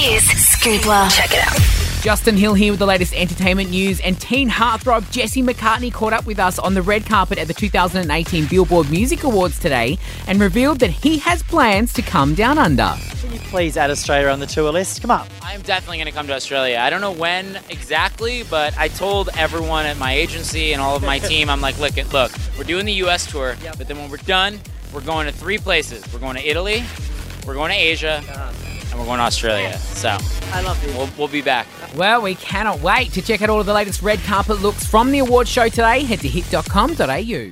is Scoopla. Check it out. Justin Hill here with the latest entertainment news, and teen heartthrob Jesse McCartney caught up with us on the red carpet at the 2018 Billboard Music Awards today and revealed that he has plans to come down under. Can you please add Australia on the tour list? Come on. I'm definitely going to come to Australia. I don't know when exactly, but I told everyone at my agency and all of my team, I'm like, look, look, we're doing the U.S. tour, but then when we're done, we're going to three places. We're going to Italy, we're going to Asia, and we're going to Australia. So I love you. we'll, we'll be back. Well, we cannot wait to check out all of the latest red carpet looks from the awards show today. Head to hit.com.au.